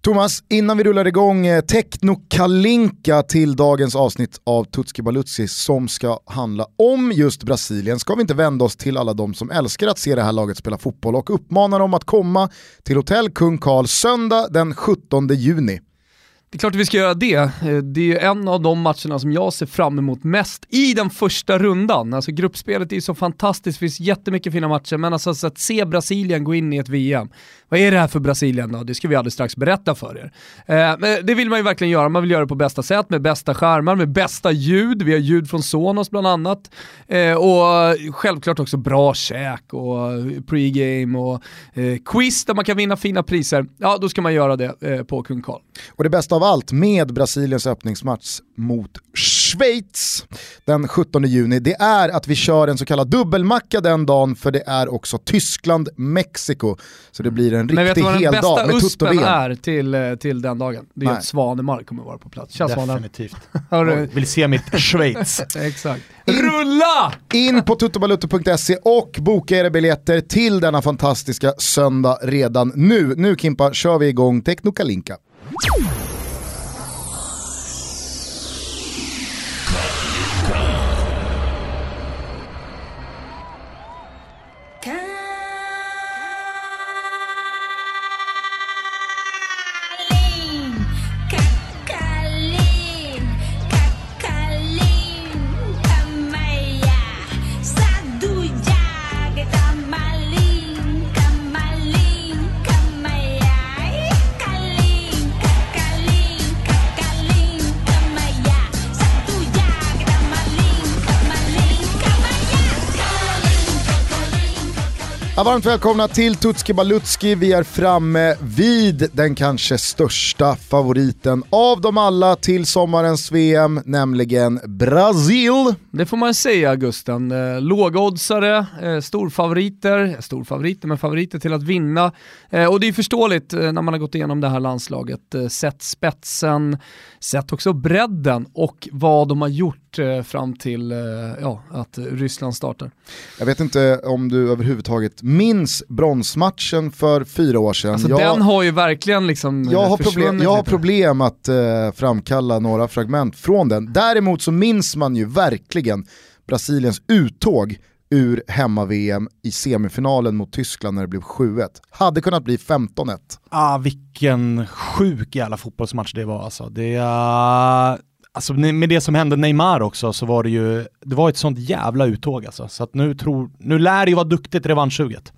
Thomas, innan vi rullar igång Teknokalinka Techno-Kalinka till dagens avsnitt av Tutski Balutsi som ska handla om just Brasilien ska vi inte vända oss till alla de som älskar att se det här laget spela fotboll och uppmana dem att komma till Hotell Kung Karl söndag den 17 juni. Det är klart att vi ska göra det. Eh, det är ju en av de matcherna som jag ser fram emot mest i den första rundan. Alltså gruppspelet är ju så fantastiskt, det finns jättemycket fina matcher, men alltså att se Brasilien gå in i ett VM, vad är det här för Brasilien då? Det ska vi alldeles strax berätta för er. Eh, men det vill man ju verkligen göra, man vill göra det på bästa sätt, med bästa skärmar, med bästa ljud. Vi har ljud från Sonos bland annat. Eh, och självklart också bra käk och pregame och quiz där man kan vinna fina priser. Ja, då ska man göra det på Kung Karl. Och det bästa av allt med Brasiliens öppningsmatch mot Schweiz den 17 juni, det är att vi kör en så kallad dubbelmacka den dagen för det är också Tyskland-Mexiko. Så det blir en riktig hel dag med tutt och är till, eh, till den dagen? Det är Nej. att Svanemar kommer vara på plats. Känns Definitivt. Vill se mitt Schweiz. Exakt. Rulla! In på tuttobalutto.se och boka era biljetter till denna fantastiska söndag redan nu. Nu Kimpa kör vi igång Teknokalinka. Varmt välkomna till Tutski Balutski. Vi är framme vid den kanske största favoriten av dem alla till sommarens VM, nämligen Brasil. Det får man säga Gusten. Eh, lågoddsare, eh, storfavoriter, storfavoriter men favoriter till att vinna. Eh, och det är förståeligt när man har gått igenom det här landslaget. Sett spetsen, sett också bredden och vad de har gjort fram till ja, att Ryssland startar. Jag vet inte om du överhuvudtaget minns bronsmatchen för fyra år sedan. Alltså jag, den har ju verkligen liksom jag har problem, Jag har problem att eh, framkalla några fragment från den. Däremot så minns man ju verkligen Brasiliens uttåg ur hemma-VM i semifinalen mot Tyskland när det blev 7-1. Hade kunnat bli 15-1. Ah, vilken sjuk jävla fotbollsmatch det var alltså. Det, uh, alltså med det som hände Neymar också så var det ju, det var ett sånt jävla uttåg alltså. Så att nu, tror, nu lär det ju vara duktigt revanschsuget.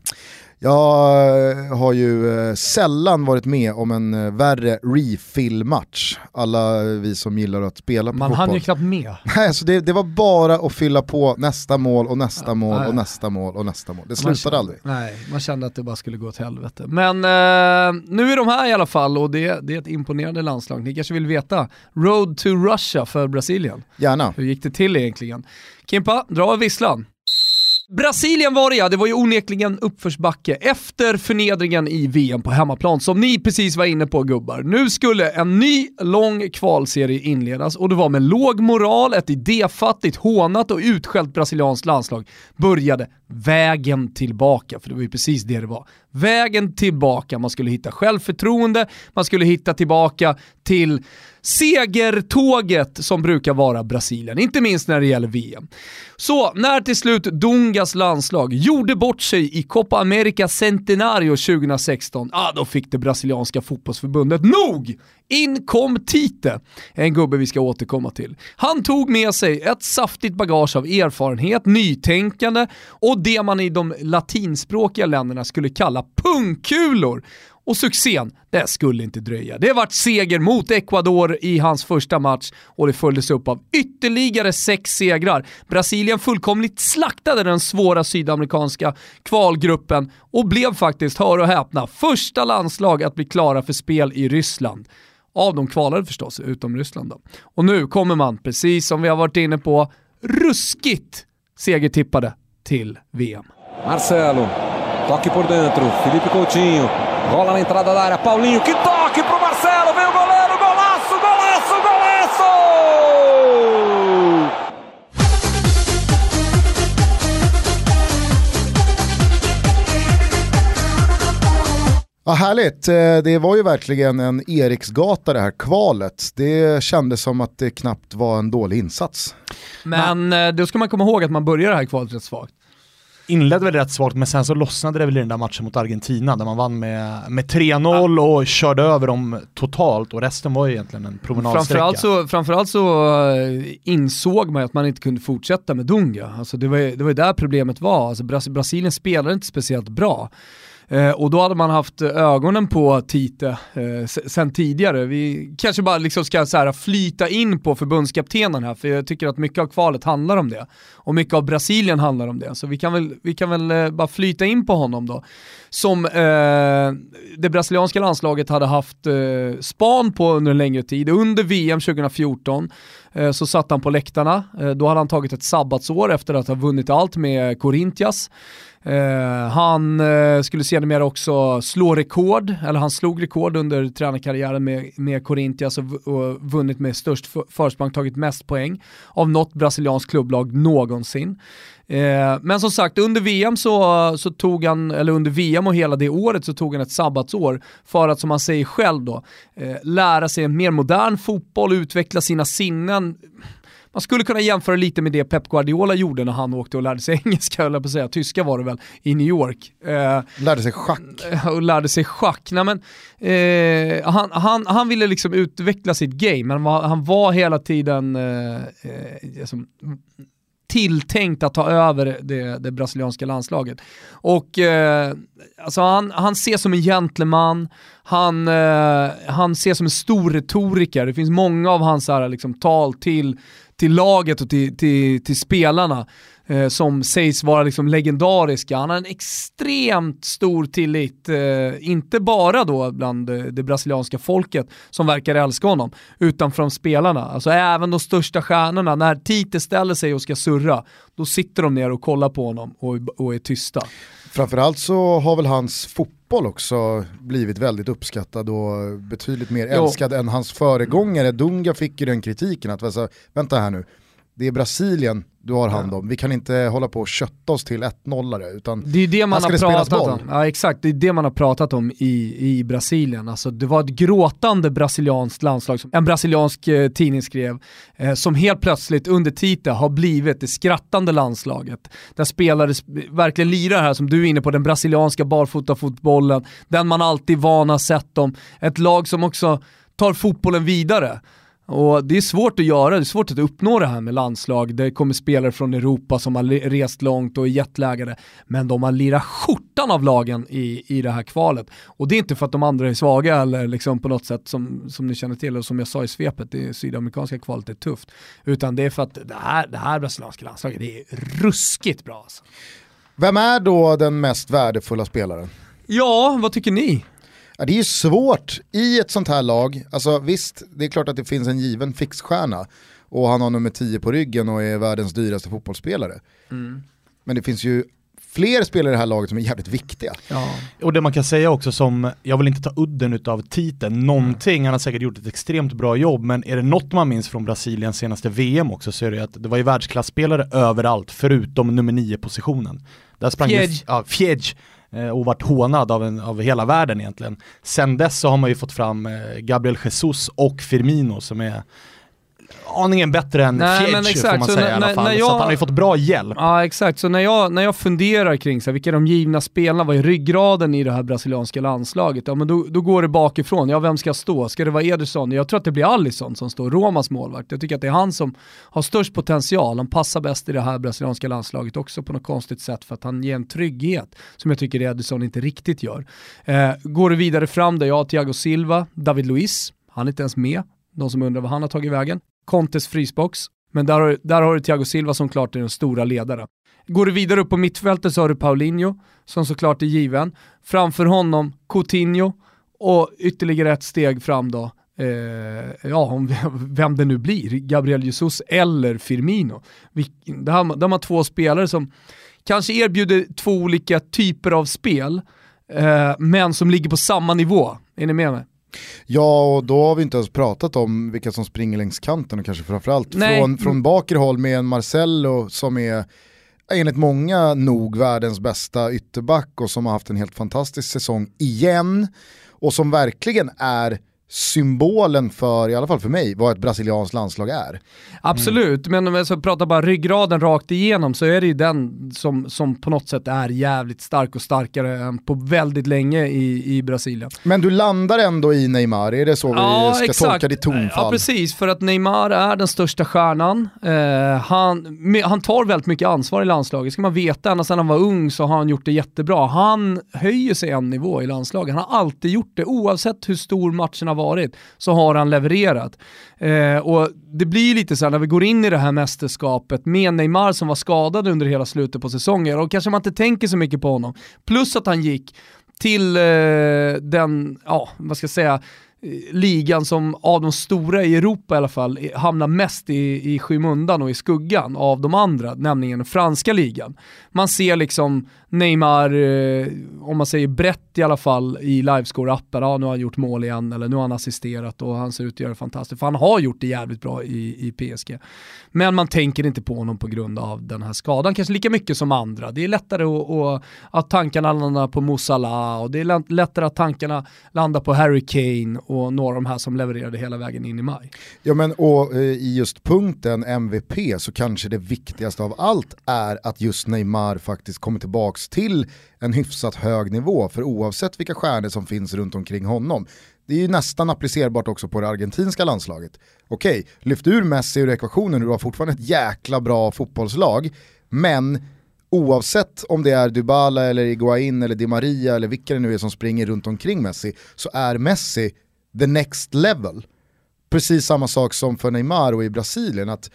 Jag eh, har ju eh, sällan varit med om en eh, värre refill-match. Alla vi som gillar att spela på Man fotboll. hann ju knappt med. Nej, alltså det, det, var bara att fylla på nästa mål och nästa mål och nästa mål och nästa mål. Det slutade kände, aldrig. Nej, man kände att det bara skulle gå åt helvete. Men eh, nu är de här i alla fall och det, det är ett imponerande landslag. Ni kanske vill veta, Road to Russia för Brasilien. Gärna. Hur gick det till egentligen? Kimpa, dra visslan. Brasilien var det ja, det var ju onekligen uppförsbacke efter förnedringen i VM på hemmaplan som ni precis var inne på gubbar. Nu skulle en ny lång kvalserie inledas och det var med låg moral, ett idéfattigt, hånat och utskällt brasilianskt landslag började vägen tillbaka, för det var ju precis det det var. Vägen tillbaka, man skulle hitta självförtroende, man skulle hitta tillbaka till segertåget som brukar vara Brasilien, inte minst när det gäller VM. Så när till slut Dungas landslag gjorde bort sig i Copa America Centenario 2016, ah, då fick det brasilianska fotbollsförbundet nog! In kom Tite, en gubbe vi ska återkomma till. Han tog med sig ett saftigt bagage av erfarenhet, nytänkande och det man i de latinspråkiga länderna skulle kalla pungkulor. Och succén, det skulle inte dröja. Det vart seger mot Ecuador i hans första match och det följdes upp av ytterligare sex segrar. Brasilien fullkomligt slaktade den svåra sydamerikanska kvalgruppen och blev faktiskt, hör och häpna, första landslag att bli klara för spel i Ryssland. Av de kvalade förstås, utom Ryssland då. Och nu kommer man, precis som vi har varit inne på, ruskigt segertippade till VM. Marcelo, toque por dentro, Felipe Coutinho, rola na entrada da área, Paulinho, que toque pro Marcelo, vem o goleiro, golaço, golaço, golaço! Ja, härligt, Eh, det var ju verkligen en Eriksgata det här kvalet. Det kändes som att det knappt var en dålig insats. Men eh, då ska man komma ihåg att man börjar det här kvalet rätt svagt. Inledde väl rätt svagt men sen så lossnade det väl i den där matchen mot Argentina där man vann med, med 3-0 och körde över dem totalt och resten var ju egentligen en promenadsträcka. Framförallt så, framförallt så eh, insåg man ju att man inte kunde fortsätta med Dunga. Alltså det var ju det var ju där problemet var. Alltså Bras- Brasilien spelade inte speciellt bra. Eh, och då hade man haft ögonen på Tite eh, sen tidigare. Vi kanske bara liksom ska så här, flyta in på förbundskaptenen här, för jag tycker att mycket av kvalet handlar om det. Och mycket av Brasilien handlar om det. Så vi kan väl, vi kan väl eh, bara flyta in på honom då. Som eh, det brasilianska landslaget hade haft eh, span på under en längre tid. Under VM 2014 eh, så satt han på läktarna. Eh, då hade han tagit ett sabbatsår efter att ha vunnit allt med Corinthians. Eh, han eh, skulle sedermera också slå rekord, eller han slog rekord under tränarkarriären med, med Corinthians och, och vunnit med störst försprång, tagit mest poäng av något brasilianskt klubblag någonsin. Eh, men som sagt, under VM så, så tog han, eller under VM och hela det året så tog han ett sabbatsår för att, som han säger själv då, eh, lära sig en mer modern fotboll, utveckla sina sinnen. Man skulle kunna jämföra lite med det Pep Guardiola gjorde när han åkte och lärde sig engelska, höll jag på att säga, tyska var det väl, i New York. Eh, Lärde sig schack. och lärde sig schack. Nej, men, eh, han, han, han ville liksom utveckla sitt game, men han var, han var hela tiden eh, eh, som, tilltänkt att ta över det, det brasilianska landslaget. Och eh, alltså han, han ses som en gentleman, han, eh, han ses som en stor retoriker. Det finns många av hans här, liksom, tal till, till laget och till, till, till spelarna eh, som sägs vara liksom legendariska. Han har en extremt stor tillit, eh, inte bara då bland det, det brasilianska folket som verkar älska honom, utan från spelarna. Alltså även de största stjärnorna, när Tite ställer sig och ska surra, då sitter de ner och kollar på honom och, och är tysta. Framförallt så har väl hans fotboll också blivit väldigt uppskattad och betydligt mer Jo. älskad än hans föregångare. Dunga fick ju den kritiken att alltså, vänta här nu, det är Brasilien du har hand om, vi kan inte hålla på och kötta oss till 1-0 utan Det är det man har pratat om. Ja exakt, det är det man har pratat om i, i Brasilien. Alltså, det var ett gråtande brasilianskt landslag, som en brasiliansk eh, tidning skrev, eh, som helt plötsligt under Tite har blivit det skrattande landslaget. Där spelare sp- verkligen lirar här, som du är inne på, den brasilianska barfotafotbollen, den man alltid vana sett dem. Ett lag som också tar fotbollen vidare. Och det är svårt att göra, det är svårt att uppnå det här med landslag. Det kommer spelare från Europa som har rest långt och är jetlaggade. Men de har lirat skjortan av lagen i, i det här kvalet. Och det är inte för att de andra är svaga eller liksom på något sätt som, som ni känner till och som jag sa i svepet, det sydamerikanska kvalet är tufft. Utan det är för att det här, det här brasilianska landslaget, det är ruskigt bra alltså. vem är då den mest värdefulla spelaren? Ja, vad tycker ni? Ja, det är ju svårt i ett sånt här lag, alltså visst det är klart att det finns en given fixstjärna och han har nummer 10 på ryggen och är världens dyraste fotbollsspelare. Men det finns ju fler spelare i det här laget som är jävligt viktiga. Ja. Och det man kan säga också som, jag vill inte ta udden utav titeln, någonting, han har säkert gjort ett extremt bra jobb, men är det något man minns från Brasiliens senaste VM också så är det att det var ju världsklasspelare överallt, förutom nummer 9-positionen. Där sprang ju, Fjädj. ja, Fjädj, Eh, och varit hånad av, en, av hela världen egentligen. Sen dess så har man ju fått fram eh, Gabriel Jesus och Firmino som är aningen bättre än Nej, men Fjädj exakt, får man så säga när- i alla fall. Så jag- att han har ju fått bra hjälp. Ja exakt, så när jag, när jag funderar kring så här, vilka de givna spelarna, vad är ryggraden i det här brasilianska landslaget? Ja men då, då går det bakifrån, ja vem ska stå? Ska det vara Ederson? Jag tror att det blir Alisson som står, Romas målvakt. Jag tycker att det är han som har störst potential, han passar bäst i det här brasilianska landslaget också på något konstigt sätt för att han ger en trygghet som jag tycker Ederson inte riktigt gör. Eh, går det vidare fram där, ja Thiago Silva, David Luiz, han är inte ens med. De som undrar vad han har tagit vägen. Contes frysbox, men där har, där har du Thiago Silva som klart är den stora ledaren. Går du vidare upp på mittfältet så har du Paulinho som såklart är given. Framför honom Coutinho och ytterligare ett steg fram då, eh, ja om vem det nu blir, Gabriel Jesus eller Firmino. Vi, där, har man, där har man två spelare som kanske erbjuder två olika typer av spel, eh, men som ligger på samma nivå. Är ni med mig? Ja, och då har vi inte ens pratat om vilka som springer längs kanten och kanske framförallt Nej. från, från bakre håll med en Marcello som är enligt många nog världens bästa ytterback och som har haft en helt fantastisk säsong igen och som verkligen är symbolen för, i alla fall för mig, vad ett brasilianskt landslag är. Absolut, men om jag ska prata bara ryggraden rakt igenom så är det ju den som, som på något sätt är jävligt stark och starkare än på väldigt länge i, i Brasilien. Men du landar ändå i Neymar, är det så ja, vi ska exakt. tolka ditt tonfall? Ja precis, för att Neymar är den största stjärnan. Eh, han, han tar väldigt mycket ansvar i landslaget, ska man veta. Ända sedan han var ung så har han gjort det jättebra. Han höjer sig en nivå i landslaget, han har alltid gjort det oavsett hur stor matchen har varit så har han levererat. Eh, och det blir lite så här, när vi går in i det här mästerskapet med Neymar som var skadad under hela slutet på säsongen och kanske man inte tänker så mycket på honom. Plus att han gick till eh, den, ja vad ska jag säga, ligan som av de stora i Europa i alla fall hamnar mest i, i skymundan och i skuggan av de andra, nämligen den franska ligan. Man ser liksom Neymar, eh, om man säger brett i alla fall i livescore-appen, ja nu har han gjort mål igen eller nu har han assisterat och han ser ut att göra det fantastiskt. För han har gjort det jävligt bra i, i PSG. Men man tänker inte på honom på grund av den här skadan, kanske lika mycket som andra. Det är lättare att, att, att tankarna landar på Moussala och det är lättare att tankarna landar på Harry Kane och några av de här som levererade hela vägen in i maj. Ja men och eh, i just punkten MVP så kanske det viktigaste av allt är att just Neymar faktiskt kommer tillbaks till en hyfsat hög nivå för oavsett vilka stjärnor som finns runt omkring honom det är ju nästan applicerbart också på det argentinska landslaget. Okej, lyft ur Messi ur ekvationen, du har fortfarande ett jäkla bra fotbollslag, men oavsett om det är Dybala eller Iguain eller Di Maria eller vilka det nu är som springer runt omkring Messi, så är Messi the next level. Precis samma sak som för Neymar och i Brasilien, att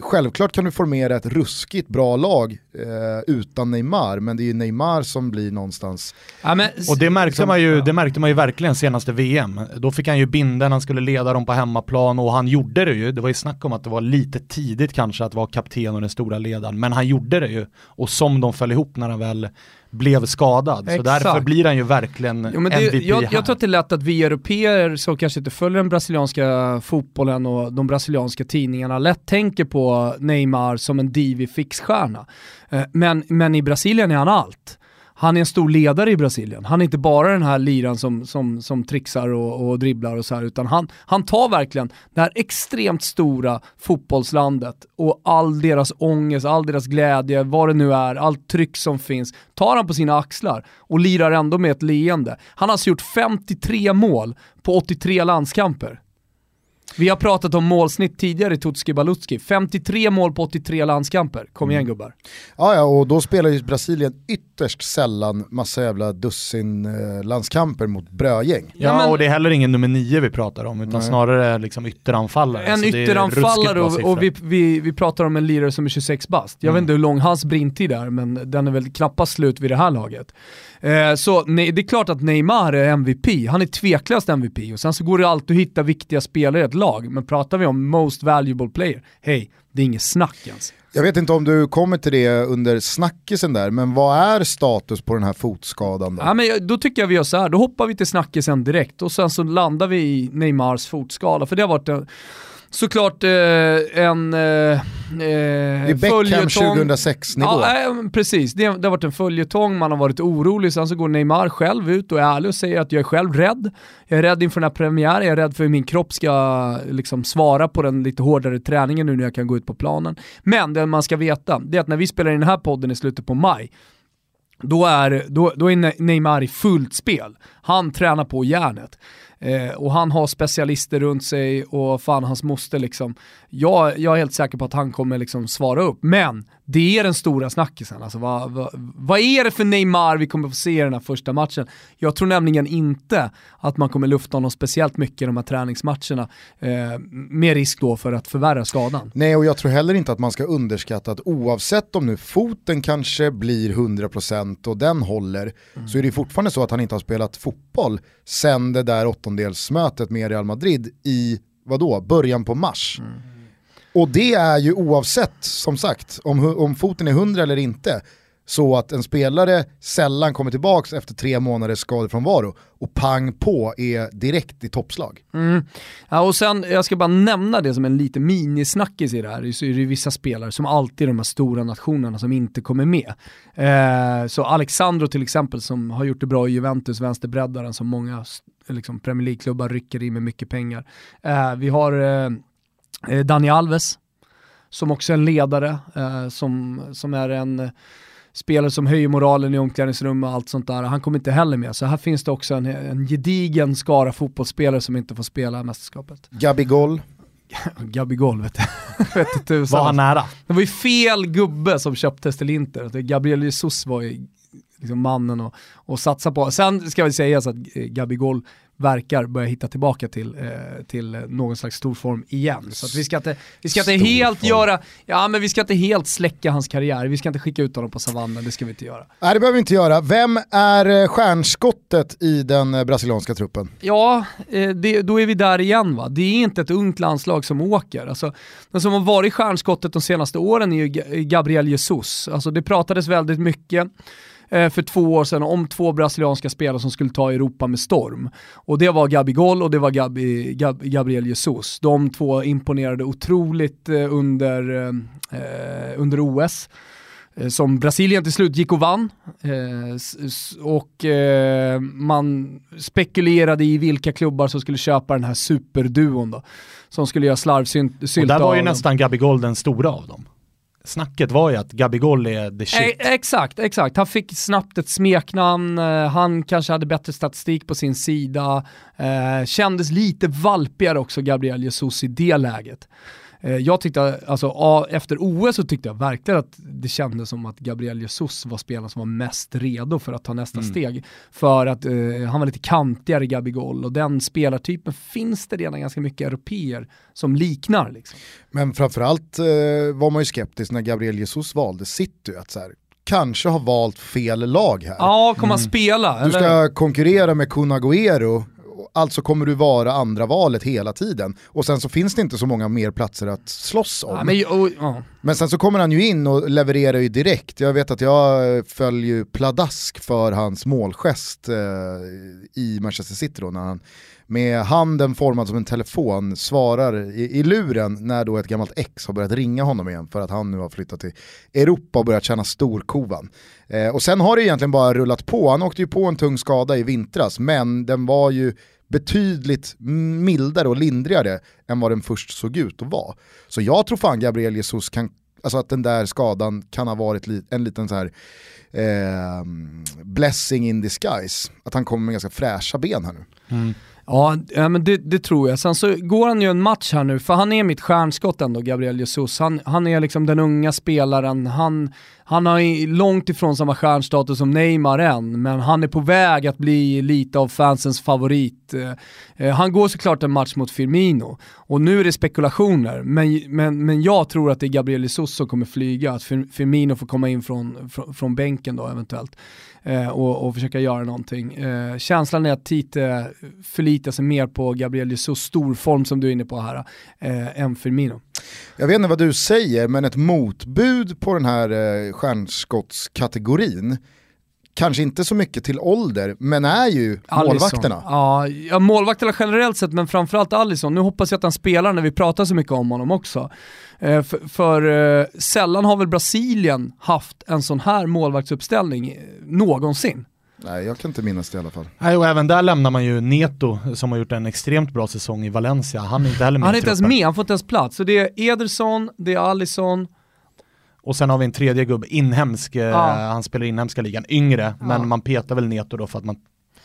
Självklart kan du formera ett ruskigt bra lag eh, utan Neymar, men det är ju Neymar som blir någonstans... Ja, men, och det märkte, som, man ju, det märkte man ju verkligen senaste VM. Då fick han ju binden, han skulle leda dem på hemmaplan och han gjorde det ju. Det var ju snack om att det var lite tidigt kanske att vara kapten och den stora ledaren, men han gjorde det ju. Och som de föll ihop när han väl blev skadad. Exakt. Så därför blir han ju verkligen jo, det, MVP jag, jag tror att det är lätt att vi europeer som kanske inte följer den brasilianska fotbollen och de brasilianska tidningarna lätt tänker på Neymar som en divig fixstjärna. Eh, men, men i Brasilien är han allt han är en stor ledare i Brasilien. Han är inte bara den här liran som, som, som trixar och, och dribblar och så här, utan han, han tar verkligen det här extremt stora fotbollslandet och all deras ångest, all deras glädje, vad det nu är, allt tryck som finns, tar han på sina axlar och lirar ändå med ett leende. Han har alltså gjort 53 mål på 83 landskamper. Vi har pratat om målsnitt tidigare i Tutski Balutski. 53 mål på 83 landskamper. Kom igen mm. gubbar. Ja, ja, och då spelar ju Brasilien ytterst sällan massa jävla dussin eh, landskamper mot brödgäng. Ja, ja men, och det är heller ingen nummer nio vi pratar om, utan nej. snarare liksom ytteranfallare. En ytteranfallare och, och vi, vi, vi pratar om en lirare som är 26 bast. Jag mm. vet inte hur lång hans brintid är, men den är väl knappast slut vid det här laget. Eh, så nej, det är klart att Neymar är MVP, han är tveklöst MVP och sen så går det alltid att hitta viktiga spelare i ett lag, men pratar vi om most valuable player, hej, det är inget snack ens. Jag vet inte om du kommer till det under snackisen där, men vad är status på den här fotskadan? Då, ja, men då tycker jag vi gör så här, då hoppar vi till snackisen direkt och sen så landar vi i Neymars fotskada, för det har varit en såklart eh, en... Eh, eh det är Beckham 2006-nivå. Ja, eh, precis. Det, det, har varit en följetong, man har varit orolig, sen så går Neymar själv ut och är ärlig och säger att jag är själv rädd. Jag är rädd inför den här premiären, jag är rädd för hur min kropp ska liksom, svara på den lite hårdare träningen nu när jag kan gå ut på planen. Men det man ska veta, det är att när vi spelar in den här podden i slutet på maj, då är, då, då är Neymar i fullt spel. Han tränar på järnet. Eh, och han har specialister runt sig och fan hans moster liksom. Jag, jag är helt säker på att han kommer liksom svara upp. Men det är den stora snackisen. Alltså, vad, vad, vad, är det för Neymar vi kommer få se i den här första matchen? Jag tror nämligen inte att man kommer lufta honom speciellt mycket i de här träningsmatcherna. Eh, med risk då för att förvärra skadan. Nej, och jag tror heller inte att man ska underskatta att oavsett om nu foten kanske blir 100% och den håller, mm. så är det fortfarande så att han inte har spelat fotboll sen det där åttondelsmötet med Real Madrid i vadå, början på mars. Mm. Och det är ju oavsett, som sagt, om, om foten är 100 eller inte, så att en spelare sällan kommer tillbaka efter tre månaders skadefrånvaro och pang på är direkt i toppslag. Mm. Ja, och sen, jag ska bara nämna det som en liten minisnackis i det här, så är det vissa spelare som alltid är de här stora nationerna som inte kommer med. Eh, så Alexandro till exempel som har gjort det bra i Juventus, vänsterbreddaren som många liksom, Premier League-klubbar rycker i med mycket pengar. Eh, vi har eh, eh Dani Alves som också är en ledare, eh, som, som är en spelare som höjer moralen i omklädningsrum och allt sånt där. Han kommer inte heller med. Så här finns det också en, en gedigen skara fotbollsspelare som inte får spela mästerskapet. Gabigol. Gabigol vet jag. Var han nära? Det var ju fel gubbe som köptes till Inter. Gabriel Jesus var ju liksom mannen att satsa på. Sen ska vi säga så att Gabigol verkar börja hitta tillbaka till, eh, till någon slags stor form igen. Så vi ska inte, vi ska inte helt form. göra, ja men vi ska inte helt släcka hans karriär, vi ska inte skicka ut honom på savannen, det ska vi inte göra. Nej det behöver vi inte göra. Vem är eh, stjärnskottet i den eh, brasilianska truppen? Ja, eh, det, då är vi där igen va. Det är inte ett ungt landslag som åker. Alltså, den som har varit stjärnskottet de senaste åren är ju Gabriel Jesus. Alltså det pratades väldigt mycket Eh, för två år sedan om två brasilianska spelare som skulle ta Europa med storm. Och det var Gabigol och det var Gabi, Gab, Gabriel Jesus. De två imponerade otroligt eh, under, eh, under OS som Brasilien till slut gick och vann. och man spekulerade i vilka klubbar som skulle köpa den här superduon då. Som skulle göra slarvsynt Och där var ju nästan Gabigol den stora av dem snacket var ju att Gabigol är the shit. Eh, exakt, exakt. Han fick snabbt ett smeknamn, eh, han kanske hade bättre statistik på sin sida, eh, kändes lite valpigare också Gabriel Jesus i det läget. Eh, jag tyckte, alltså efter OS så tyckte jag verkligen att det kändes som att Gabriel Jesus var spelaren som var mest redo för att ta nästa mm. steg. För att eh, han var lite kantigare Gabigol och den spelartypen finns det redan ganska mycket europeer som liknar. Liksom. Men framförallt eh, var man ju skeptisk när Gabriel Jesus valde City, att så här, kanske har valt fel lag här. Ja, kommer mm. spela? Du ska konkurrera med Kun Agüero alltså kommer du vara andra valet hela tiden. Och sen så finns det inte så många mer platser att slåss om. Ja, men, och, ja. men, sen så kommer han ju in och levererar ju direkt. Jag vet att jag följer pladask för hans målgest eh, i Manchester City då, när han med handen formad som en telefon svarar i, i luren när då ett gammalt ex har börjat ringa honom igen för att han nu har flyttat till Europa och börjat tjäna storkovan. Eh, och sen har det egentligen bara rullat på, han åkte ju på en tung skada i vintras men den var ju betydligt mildare och lindrigare än vad den först såg ut att vara. Så jag tror fan Gabriel Jesus kan, alltså att den där skadan kan ha varit li en liten så här eh, blessing in disguise. Att han kommer med ganska fräscha ben här nu. Mm. Ja, men det, det, tror jag. Sen så går han ju en match här nu, för han är mitt stjärnskott ändå, Gabriel Jesus. Han, han är liksom den unga spelaren, han, han har långt ifrån samma stjärnstatus som Neymar än, men han är på väg att bli lite av fansens favorit. Eh, eh, han går såklart en match mot Firmino, och nu är det spekulationer, men, men, men jag tror att det är Gabriel Jesus som kommer flyga, att Firmino får komma in från, från, från bänken då eventuellt eh, och, och, försöka göra någonting. Eh, känslan är att Tite förlitar sig mer på Gabriel Jesus storform som du är inne på här, eh, än Firmino. Jag vet inte vad du säger, men ett motbud på den här eh, stjärnskottskategorin kanske inte så mycket till ålder, men är ju Allison. målvakterna. Ja, ja, målvakterna generellt sett, men framförallt Alisson. Nu hoppas jag att han spelar när vi pratar så mycket om honom också. Eh, för, för eh, sällan har väl Brasilien haft en sån här målvaktsuppställning eh, någonsin. Nej, jag kan inte minnas det i alla fall. Nej, och även där lämnar man ju Neto som har gjort en extremt bra säsong i Valencia. Han är inte heller med Han är inte ens med, han får inte ens plats. Så det är Ederson, det är Alisson, och sen har vi en tredje gubbe, inhemsk, ja. han spelar inhemska ligan, yngre, ja. men man petar väl Neto då för att man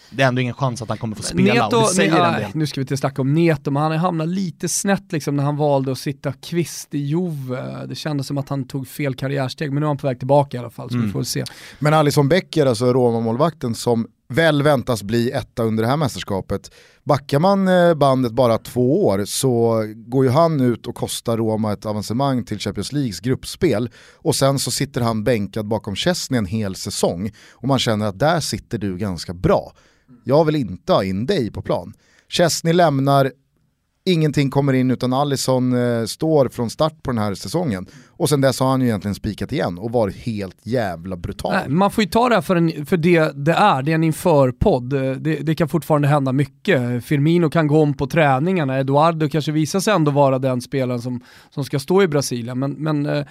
det är ändå ingen chans att han kommer få spela Neto, och det säger ne, Nu ska vi inte snacka om Neto, men han har hamnat lite snett liksom när han valde att sitta kvist i Juve. Det kändes som att han tog fel karriärsteg, men nu är han på väg tillbaka i alla fall, så mm. vi får se. Men Alisson Becker, alltså Roma-målvakten som väl väntas bli etta under det här mästerskapet. Backar man eh, bandet bara två år så går ju han ut och kostar Roma ett avancemang till Champions Leagues gruppspel och sen så sitter han bänkad bakom Chesney en hel säsong och man känner att där sitter du ganska bra jag vill inte ha in dig på plan. Chesney lämnar ingenting kommer in utan Allison eh, står från start på den här säsongen. Och sen dess har han ju egentligen spikat igen och varit helt jävla brutal. Nej, man får ju ta det här för, en, för det det är, det är en införpodd. Eh, det, det kan fortfarande hända mycket. Firmino kan gå om på träningarna, Eduardo kanske visar sig ändå vara den spelaren som, som ska stå i Brasilien. Men, men eh,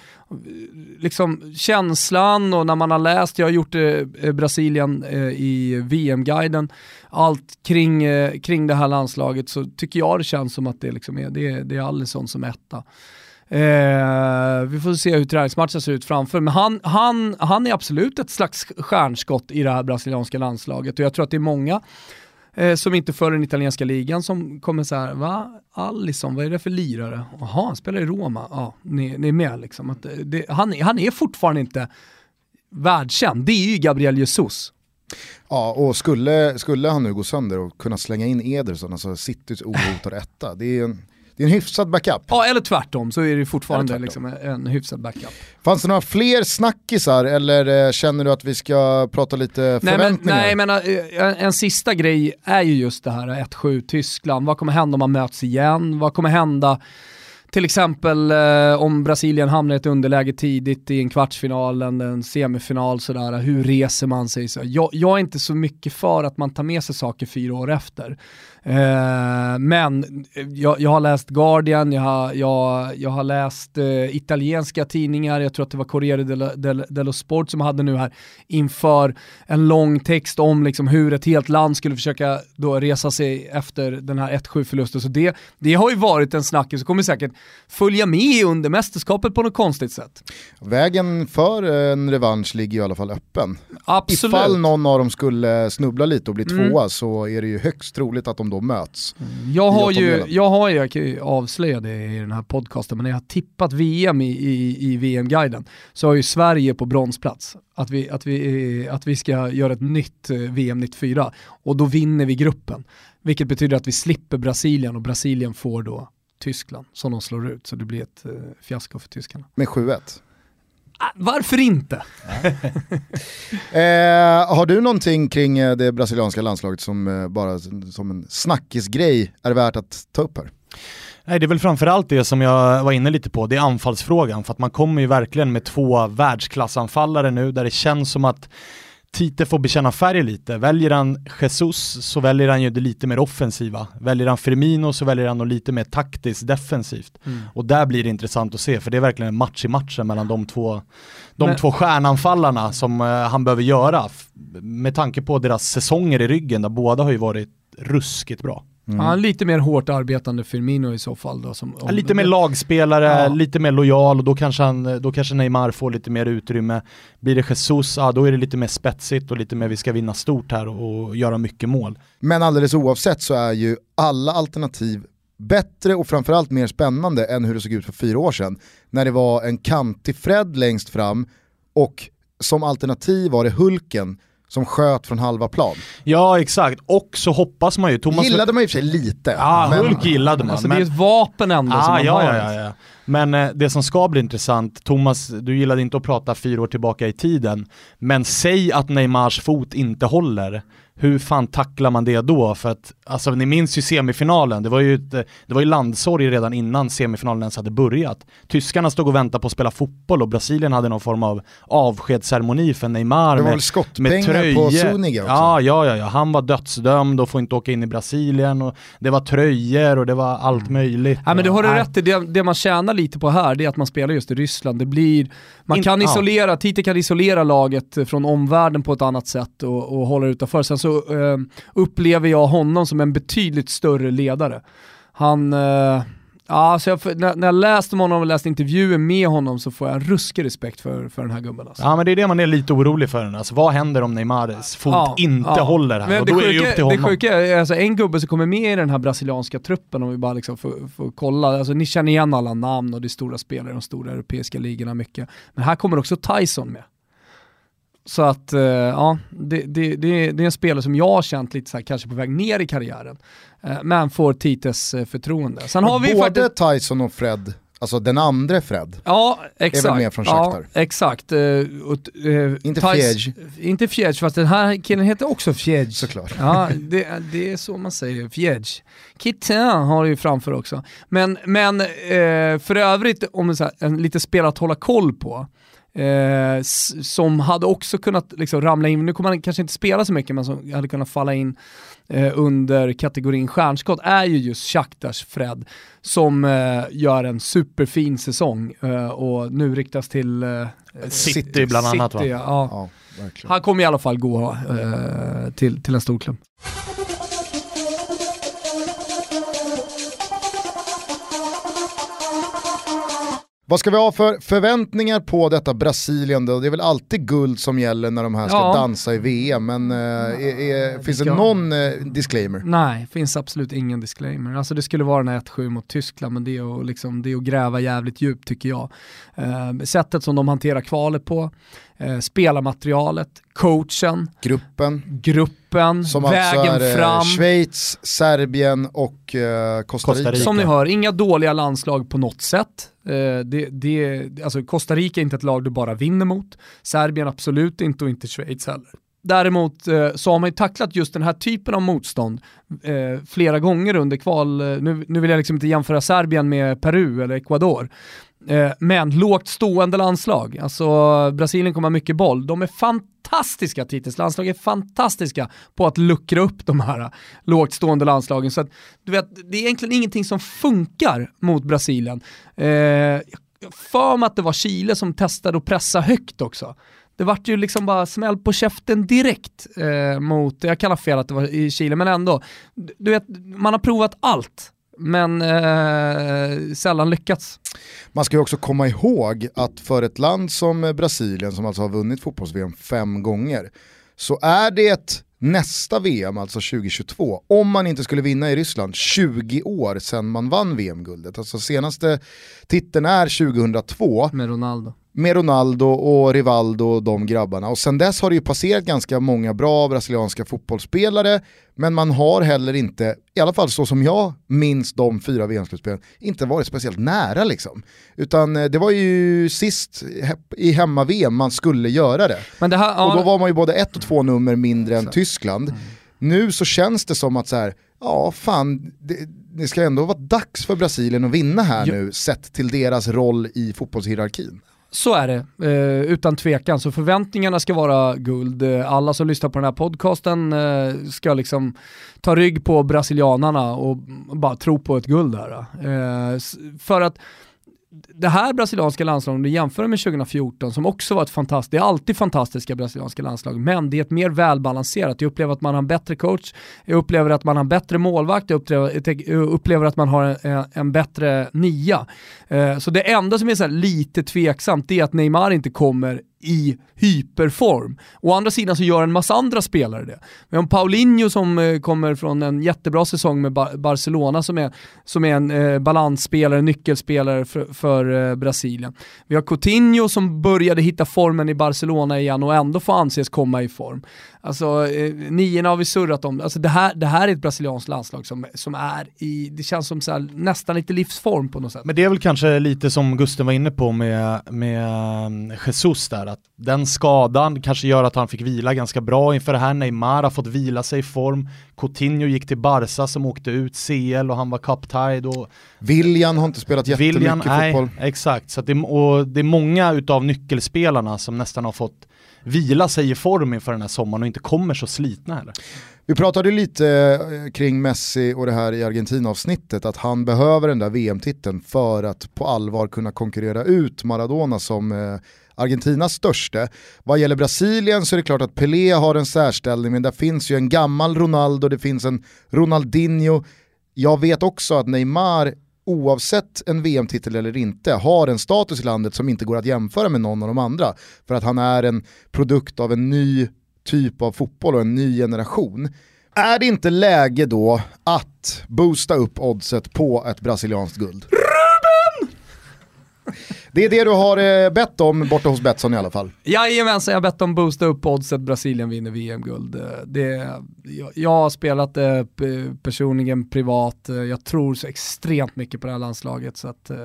liksom känslan och när man har läst, jag har gjort eh, eh Brasilien eh, i VM-guiden, allt kring, eh, kring det här landslaget så tycker jag det känns som att det, liksom är, det, det är Alisson som etta. Eh, vi får se hur träningsmatchen ser ut framför, men han, han, han är absolut ett slags stjärnskott i det här brasilianska landslaget och jag tror att det är många eh, som inte följer den italienska ligan som kommer så här, va? Alisson, vad är det för lirare? Jaha, han spelar i Roma. Ja, ni, ni är med liksom. Att eh, det, han, han är fortfarande inte världskänd. Det är ju Gabriel Jesus. Ja, och skulle, skulle han nu gå sönder och kunna slänga in Ederson, alltså Citys ohotade etta, det är en det är en hyfsad backup. Ja, eller tvärtom så är det fortfarande liksom en hyfsad backup. Fanns det några fler snackisar eller eh, känner du att vi ska prata lite förväntningar? Nej, men, nej, men en, en sista grej är ju just det här 1-7 Tyskland. Vad kommer hända om man möts igen? Vad kommer hända till exempel eh, om Brasilien hamnar i ett underläge tidigt i en kvartsfinal, en, en semifinal, sådär, hur reser man sig? Så jag, jag, är inte så mycket för att man tar med sig saker fyra år efter. Eh, men jag, jag, har läst Guardian, jag har, jag, jag har läst eh, italienska tidningar, jag tror att det var Corriere dello, dello, dello Sport som hade nu här inför en lång text om liksom hur ett helt land skulle försöka då resa sig efter den här 1-7 förlusten. Så det, det har ju varit en snackis och kommer säkert följa med under mästerskapet på något konstigt sätt. Vägen för en revansch ligger ju i alla fall öppen. Absolut. Ifall någon av dem skulle snubbla lite och bli mm. tvåa så är det ju högst troligt att de då möts. Mm. Jag har ju, jag har ju, jag kan ju avslöja det i den här podcasten, men när jag har tippat VM i, i, i VM-guiden så har ju Sverige på bronsplats. Att vi, att, vi, att vi ska göra ett nytt eh, VM 94 och då vinner vi gruppen. Vilket betyder att vi slipper Brasilien och Brasilien får då Tyskland som de slår ut. Så det blir ett eh, fiasko för tyskarna. Med 7-1? Ah, varför inte? eh, har du någonting kring eh, det brasilianska landslaget som eh, bara som en snackisgrej är värt att ta upp här? Nej, det är väl framförallt det som jag var inne lite på, det är anfallsfrågan. För att man kommer ju verkligen med två världsklassanfallare nu där det känns som att Tite får bekänna färg lite. Väljer han Jesus så väljer han ju det lite mer offensiva. Väljer han Firmino så väljer han nog lite mer taktiskt defensivt. Mm. Och där blir det intressant att se för det är verkligen en match i matchen mellan de två, de Men... två stjärnanfallarna som uh, han behöver göra. Med tanke på deras säsonger i ryggen där båda har ju varit ruskigt bra. Mm. Ja, lite mer hårt arbetande Firmino i så fall då. Som, ja, lite mer lagspelare, ja. lite mer lojal och då kanske, han, då kanske Neymar får lite mer utrymme. Blir det Jesus, ja då är det lite mer spetsigt och lite mer vi ska vinna stort här och, och göra mycket mål. Men alldeles oavsett så är ju alla alternativ bättre och framförallt mer spännande än hur det såg ut för fyra år sedan. När det var en kantig Fred längst fram och som alternativ var det Hulken som sköt från halva plan. Ja exakt, och så hoppas man ju... Thomas gillade man ju för sig lite. Ja, men... Hulk gillade man. Alltså, men... Det är ett vapen ändå ah, som man ja, har. Ja, ja, ja. Men eh, det som ska bli intressant, Thomas, du gillade inte att prata fyra år tillbaka i tiden, men säg att Neymars fot inte håller hur fan tacklar man det då? För att, alltså ni minns ju semifinalen, det var ju, ett, det var ju landsorg redan innan semifinalen ens hade börjat. Tyskarna stod och väntade på att spela fotboll och Brasilien hade någon form av avskedsceremoni för Neymar det var med, skottpengar med tröjor. på Zuniga också. Ja, ja, ja, ja, han var dödsdömd och får inte åka in i Brasilien och det var tröjor och det var allt mm. möjligt. Ja men det har du rätt i, det, det man tjänar lite på här det är att man spelar just i Ryssland. Det blir, man kan In, isolera, ja. Tite kan isolera laget från omvärlden på ett annat sätt och, och hålla utanför. Sen så så eh, upplever jag honom som en betydligt större ledare. Han, eh, ja, så jag, när, när jag läste om honom och läste intervjuer med honom så får jag en ruskig respekt för, för den här gubben. Alltså. Ja men det är det man är lite orolig för. Alltså, vad händer om Neymars fot ja, inte ja. håller här? Men och då det är det upp till honom. Det sjuka är alltså, en gubbe som kommer med i den här brasilianska truppen om vi bara liksom får, får kolla. Alltså, ni känner igen alla namn och det är stora spelare i de stora europeiska ligorna mycket. Men här kommer också Tyson med. Så att uh, ja, det, det, det, det, är en spelare som jag har känt lite så här, kanske på väg ner i karriären. Uh, men får Tites uh, förtroende. Sen har vi Både faktiskt... Tyson och Fred Alltså den andra Fred. Ja, exakt. mer från ja, Shakhtar. exakt. Uh, uh, Inte Fjädj. Inte Fjädj, fast den här killen heter också Fjädj. Såklart. Ja, det, det är så man säger. Fjädj. Kitin har du ju framför också. Men, men eh, för övrigt, om så här, en lite spelare att hålla koll på, eh, som hade också kunnat liksom ramla in, nu kommer han kanske inte spela så mycket, men som hade kunnat falla in eh, under kategorin stjärnskott är ju just Shakhtars Fred som eh, gör en superfin säsong eh, och nu riktas till eh, City bland annat va? City, ja. Ja, verkligen. Han kommer i alla fall gå eh, till, till en stor klubb. Vad ska vi ha för förväntningar på detta Brasilien då? Det är väl alltid guld som gäller när de här ska Ja. dansa i VM, men eh, är, är, finns det någon eh, disclaimer? Nej, finns absolut ingen disclaimer. Alltså det skulle vara den här 1-7 mot Tyskland, men det är, att, liksom, det är att gräva jävligt djupt tycker jag. Eh, sättet som de hanterar kvalet på, eh, spelarmaterialet, coachen, Gruppen, gruppen, som vägen alltså är eh, fram. Schweiz, Serbien och eh, Costa Rica. Costa Rica. Som ni hör, inga dåliga landslag på något sätt. Eh, det, det, alltså Costa Rica är inte ett lag du bara vinner mot. Serbien absolut inte och inte Schweiz heller. Däremot eh, så har man ju tacklat just den här typen av motstånd eh, flera gånger under kval. Eh, nu, nu vill jag liksom inte jämföra Serbien med Peru eller Ecuador. Eh, men lågt stående landslag, alltså Brasilien kommer ha mycket boll. De är fantastiska Tites, landslag är fantastiska på att luckra upp de här eh, lågt stående landslagen. Så att, du vet, det är egentligen ingenting som funkar mot Brasilien. Eh, för mig att det var Chile som testade att pressa högt också. Det vart ju liksom bara smäll på käften direkt eh, mot, jag kallar fel att det var i Chile, men ändå. Du- vet, man har provat allt, men eh, sällan lyckats. Man ska ju också komma ihåg att för ett land som Brasilien, som alltså har vunnit fotbolls-VM fem gånger, så är det nästa VM, alltså 2022, om man inte skulle vinna i Ryssland, 20 år sedan man vann VM-guldet. Alltså senaste titeln är 2002, Med Ronaldo. Med Ronaldo och Rivaldo och de grabbarna. Och sen dess har det ju passerat ganska många bra brasilianska fotbollsspelare, men man har heller inte, i alla fall så som jag minns de fyra VM-slutspelen, inte varit speciellt nära liksom. Utan eh, det var ju sist i hemma-VM man skulle göra det. Det här, Och då ja, var man ju både ett och två nummer mindre än Exakt. Tyskland. Nu så känns det som att så här, ja fan, det, det ska ändå vara dags för Brasilien att vinna här Ja. nu, sett till deras roll i fotbollshierarkin. Så är det, eh, utan tvekan. Så förväntningarna ska vara guld. Eh, alla som lyssnar på den här podcasten eh, ska liksom ta rygg på brasilianarna och bara tro på ett guld här. Eh, eh för att det här brasilianska landslaget, om du jämför med 2014 som också var ett fantastiskt, det är alltid fantastiska brasilianska landslag, men det är ett mer välbalanserat. Jag upplever att man har en bättre coach, jag upplever att man har en bättre målvakt, jag upplever, jag upplever att man har en, en bättre nia. Eh, så det enda som är så här lite tveksamt är att Neymar inte kommer i hyperform. Å andra sidan så gör en massa andra spelare det. Vi har Paulinho som eh, kommer från en jättebra säsong med Barcelona som är, som är en eh, balansspelare, nyckelspelare för, för eh, Brasilien. Vi har Coutinho som började hitta formen i Barcelona igen och ändå får anses komma i form. Alltså eh, niorna har vi surrat om. Alltså, det, här, det här är ett brasilianskt landslag som, som är i, det känns som så här, nästan lite livsform på något sätt. Men det är väl kanske lite som Gusten var inne på med, med um, Jesus där, att den skadan kanske gör att han fick vila ganska bra inför det här. Neymar har fått vila sig i form. Coutinho gick till Barca som åkte ut CL och han var cup-tied och William har inte spelat jättemycket William, nej, fotboll. exakt. Så att det, och det är många utav nyckelspelarna som nästan har fått vila sig i form inför den här sommaren och inte kommer så slitna heller. Vi pratade lite eh, kring Messi och det här i Argentina-avsnittet, att han behöver den där VM-titeln för att på allvar kunna konkurrera ut Maradona som eh, Argentinas störste. Vad gäller Brasilien så är det klart att Pelé har en särställning, men där finns ju en gammal Ronaldo, det finns en Ronaldinho. Jag vet också att Neymar oavsett en VM-titel eller inte, har en status i landet som inte går att jämföra med någon av de andra. För att han är en produkt av en ny typ av fotboll och en ny generation. Är det inte läge då att boosta upp oddset på ett brasilianskt guld? Ruben! Det är det du har eh, bett om borta hos Betsson i alla fall. Jajamensan, jag har bett dem boosta upp oddset Brasilien vinner VM-guld. Eh, Det, jag, har spelat det p- personligen privat, Eh, jag tror så extremt mycket på det här landslaget så att eh,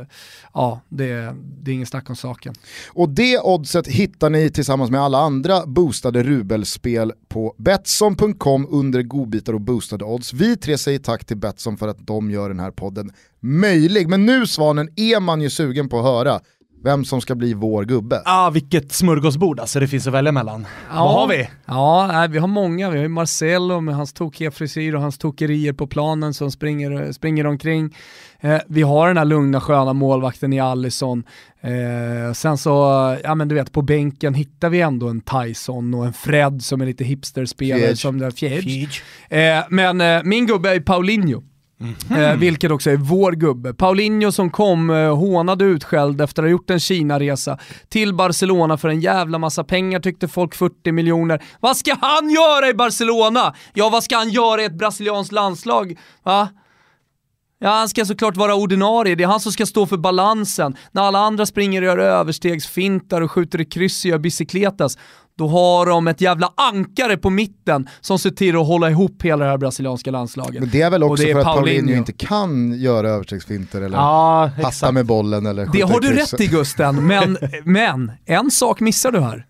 ja, det, det är ingen snack om saken. Och det oddset hittar ni tillsammans med alla andra boostade rubelspel på Betsson.com under godbitar och boostade odds. Vi tre säger tack till Betsson för att de gör den här podden möjlig. Men nu Svanen är man ju sugen på att höra vem som ska bli vår gubbe. Ah, vilket smörgåsbord alltså det finns att välja mellan. Vad har vi? Ja, nej, vi har många. Vi har ju Marcelo med hans tokiga frisyr och hans tokerier på planen som springer, springer omkring. Eh, vi har den här lugna sköna målvakten i Allison. Eh, sen så, ja men du vet, på bänken hittar vi ändå en Tyson och en Fred som är lite hipsterspelare Fjädj. som där Fjädj. Eh, men eh, min gubbe är Paulinho. Eh, vilket också är vår gubbe. Paulinho som kom eh, hånad och utskälld efter att ha gjort en Kina-resa till Barcelona för en jävla massa pengar tyckte folk 40 miljoner. Vad ska han göra i Barcelona? Ja, vad ska han göra i ett brasilianskt landslag? Va? Ja, han ska såklart vara ordinarie. Det är han som ska stå för balansen. När alla andra springer och gör överstegsfintar och skjuter i kryss och gör bicicletas, då har de ett jävla ankare på mitten som ser till att hålla ihop hela det här brasilianska landslaget. Men det är väl också är för att Paulinho. Paulinho. inte kan göra överstegsfinter eller Ja, exakt. med bollen eller Det har du rätt i Gusten, men, men en sak missar du här.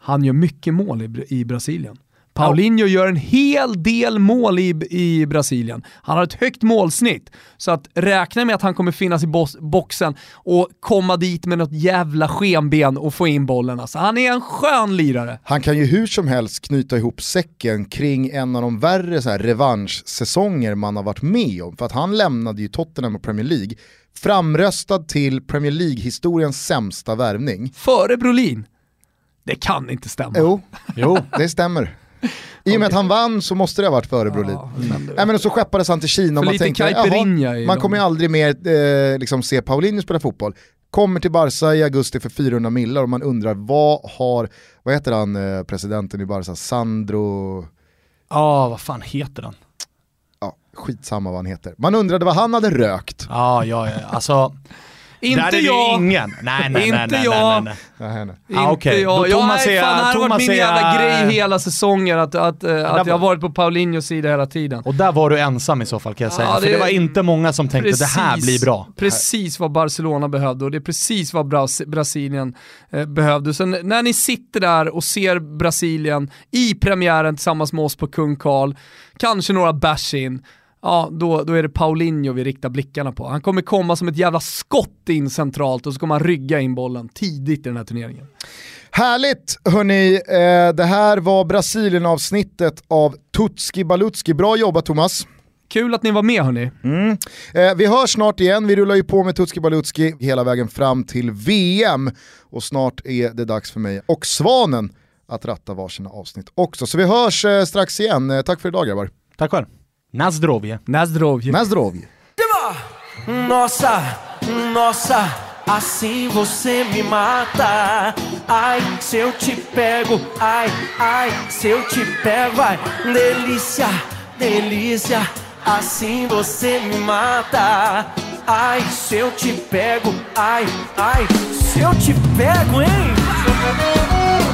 Han gör mycket mål i, i Brasilien. Paulinho gör en hel del mål i, i Brasilien. Han har ett högt målsnitt. Så att räkna med att han kommer finnas i boxen och komma dit med något jävla skenben och få in bollen. Alltså, han är en skön lirare. Han kan ju hur som helst knyta ihop säcken kring en av de värre så här revanschsäsonger man har varit med om. För att han lämnade ju Tottenham och Premier League framröstad till Premier League-historiens sämsta värvning. Före Brolin. Det kan inte stämma. Jo, Jo. det stämmer. I och med att han vann så måste det ha varit före Brolin. Ja, du- Nej, men så skeppades han till Kina och För man tänkte, jaha, man kommer ju aldrig mer eh, liksom se Paulinho spela fotboll. Kommer till Barca i augusti för 400 millar och man undrar vad har, vad heter han eh, presidenten i Barca, Sandro, Ja, vad fan heter den? ja, skitsamma vad han heter. Man undrade vad han hade rökt. Ja, ja, ja. Alltså, Inte där är det ju jag! ingen. Nej, nej, nej, Inte nej, nej, jag. nej, nej. Nej, nej. Inte Ah, okej. jag. Då jag Thomas nej, är- fan, det här har varit Thomas min är- jävla grej hela säsongen, att, att, eh, att jag har varit på Paulinhos sida hela tiden. Och där var du ensam i så fall kan jag säga. Ja, För det- det var inte många som tänkte det här blir bra. Precis vad Barcelona behövde och det är precis vad Bras- Brasilien eh, behövde. Så när ni sitter där och ser Brasilien i premiären tillsammans med oss på Kung Karl, kanske några bärs in, ja då, då är det Paulinho vi riktar blickarna på. Han kommer komma som ett jävla skott in centralt och så kommer han rygga in bollen tidigt i den här turneringen. Härligt hörni, eh, det här var Brasilien-avsnittet av Tutski Balutski. Bra jobbat Thomas. Kul att ni var med hörni. Eh, vi hörs snart igen, vi rullar ju på med Tutski Balutski hela vägen fram till VM. Och snart är det dags för mig och Svanen att ratta varsina avsnitt också. Så vi hörs eh, strax igen, eh, tack för idag grabbar. Tack själv. Nazdrovje. Nazdrovje. Nazdrovje. Nossa, nossa, assim você me mata. Ai, se eu te pego, ai, ai, se eu te pego, vai. Delícia, delícia, assim você me mata. Ai, se eu te pego, ai, ai, se eu te pego, hein?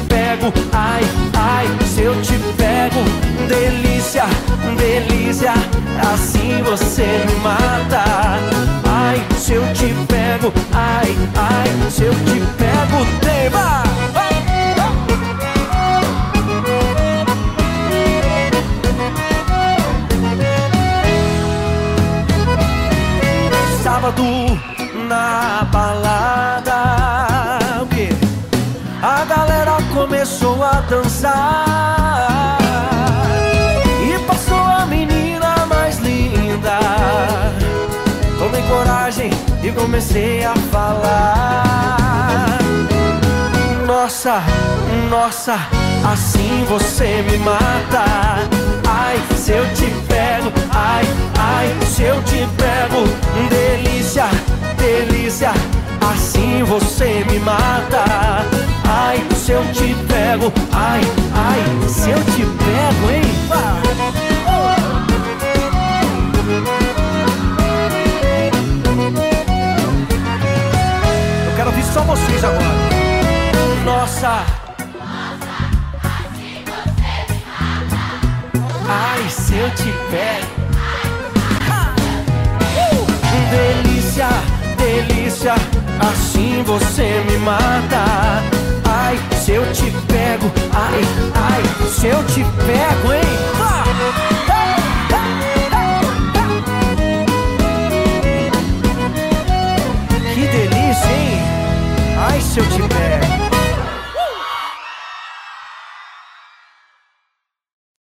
pego, ai, ai, se eu te pego. Delícia, delícia, assim você me mata. Ai, se eu te pego, ai, ai, se eu te pego Tema! Sábado na balada? A galera a dançar. E passou a menina mais linda. Tomei coragem e comecei a falar. Nossa, nossa, assim você me mata. Ai, se eu te pego, ai, ai, se eu te pego, delícia delícia, assim você me mata. Ai, se eu te pego, ai, ai, se eu te pego, hein? Eu quero ouvir só vocês agora. Nossa. Ai, se eu te pego. Delícia, delícia, assim você me mata. Ai, se eu te pego, ai, ai, se eu te pego, hein? Ah! Que delícia, hein? Ai, se eu te pego.